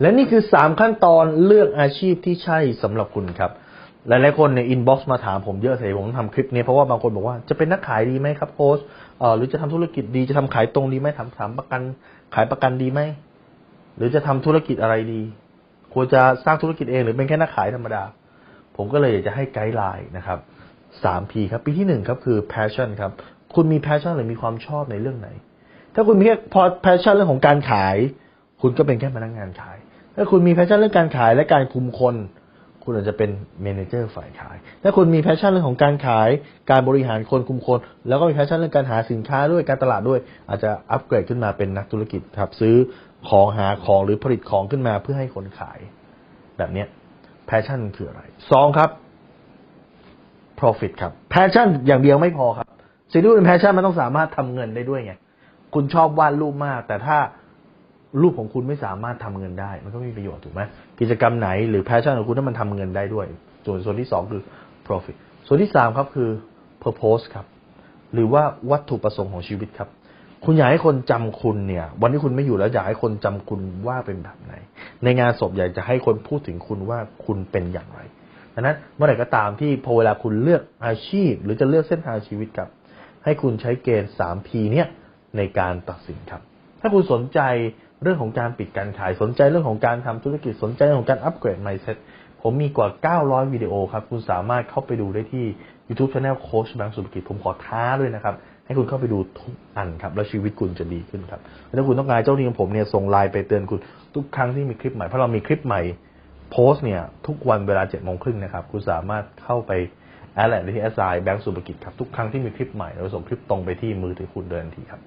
และนี่คือ 3 ขั้นตอนเลือกอาชีพที่ใช่สำหรับคุณครับ หลายๆคนใน inbox มาถามผมเยอะเลยผมทำคลิปนี้เพราะว่าบางคนบอกว่าจะเป็นนักขายดีไหมครับโค้ชหรือจะทำธุรกิจดีจะทำขายตรงดีไหมทำถามประกันขายประกันดีไหมหรือจะทำธุรกิจอะไรดี ควรจะสร้างธุรกิจเองหรือเป็นแค่นักขายธรรมดา ผมก็เลยอยากจะให้ guideline นะครับสาม P ครับ P ที่หนึ่งครับคือ passion ครับ คุณมี passion หรือมีความชอบในเรื่องไหน ถ้าคุณมีแค่พอ passion เรื่องของการขาย คุณก็เป็นแค่พนักงานขาย ถ้าคุณมี passion เรื่องการขายและการคุมคน คุณอาจจะเป็น manager ฝ่ายขาย ถ้าคุณมี passion เรื่องของการขาย การบริหารคนคุมคน แล้วก็มี passion เรื่องการหาสินค้าด้วยการตลาดด้วย อาจจะอัปเกรดขึ้นมาเป็นนักธุรกิจครับซื้อของหาของหรือผลิตของขึ้นมาเพื่อให้คนขาย แบบเนี้ย passion คืออะไรสองครับ profit ครับ passion อย่างเดียวไม่พอครับสิ่งที่เป็น passion มันต้องสามารถทำเงินได้ด้วยไงคุณชอบวาดรูปมาก แต่ถ้า รูปของคุณไม่สามารถทำเงินได้ มันก็ไม่มีประโยชน์ถูกไหมกิจกรรมไหนหรือ passion ของคุณถ้ามันทำเงินได้ด้วย ส่วนส่วนที่สองคือ profit ส่วนที่สามครับคือ purpose ครับ หรือว่าวัตถุประสงค์ของชีวิตครับ คุณอยากให้คนจำคุณเนี่ย วันที่คุณไม่อยู่แล้วอยากให้คนจำคุณว่าเป็นแบบไหน ในงานศพอยากจะให้คนพูดถึงคุณว่าคุณเป็นอย่างไรดังนั้นเมื่อไหร่ก็ตามที่พอเวลาคุณเลือกอาชีพ หรือจะเลือกเส้นทางชีวิตครับ ให้คุณใช้เกณฑ์ 3P เนี่ยในการตัดสินครับ ถ้าคุณสนใจ เรื่องของการปิดการขายสนใจเรื่องของการทำธุรกิจสนใจเรื่องของการอัปเกรด mindset ผมมีกว่า 900 วิดีโอครับ คุณสามารถเข้าไปดูได้ที่ YouTube Channel โค้ชแบงค์สุภกิจ ผมขอท้าด้วยนะครับ ให้คุณเข้าไปดูทุกอันครับ แล้วชีวิตคุณจะดีขึ้นครับ ถ้าคุณต้องการเจ้าหนี้ของผมเนี่ยส่งไลน์ไปเตือนคุณทุกครั้งที่มีคลิปใหม่ เพราะเรามีคลิปใหม่โพสต์เนี่ย ทุกวันเวลา7จ็ดโมงครึ่งนะครับ คุณสามารถเข้าไปแอดแลนด์ที่แอสไซแบงค์สุภกิจครับทุกครั้งที่มีคลิปใหม่เราส่งคลิปตรงไปที่มือถือคุณโดยทันทีครับ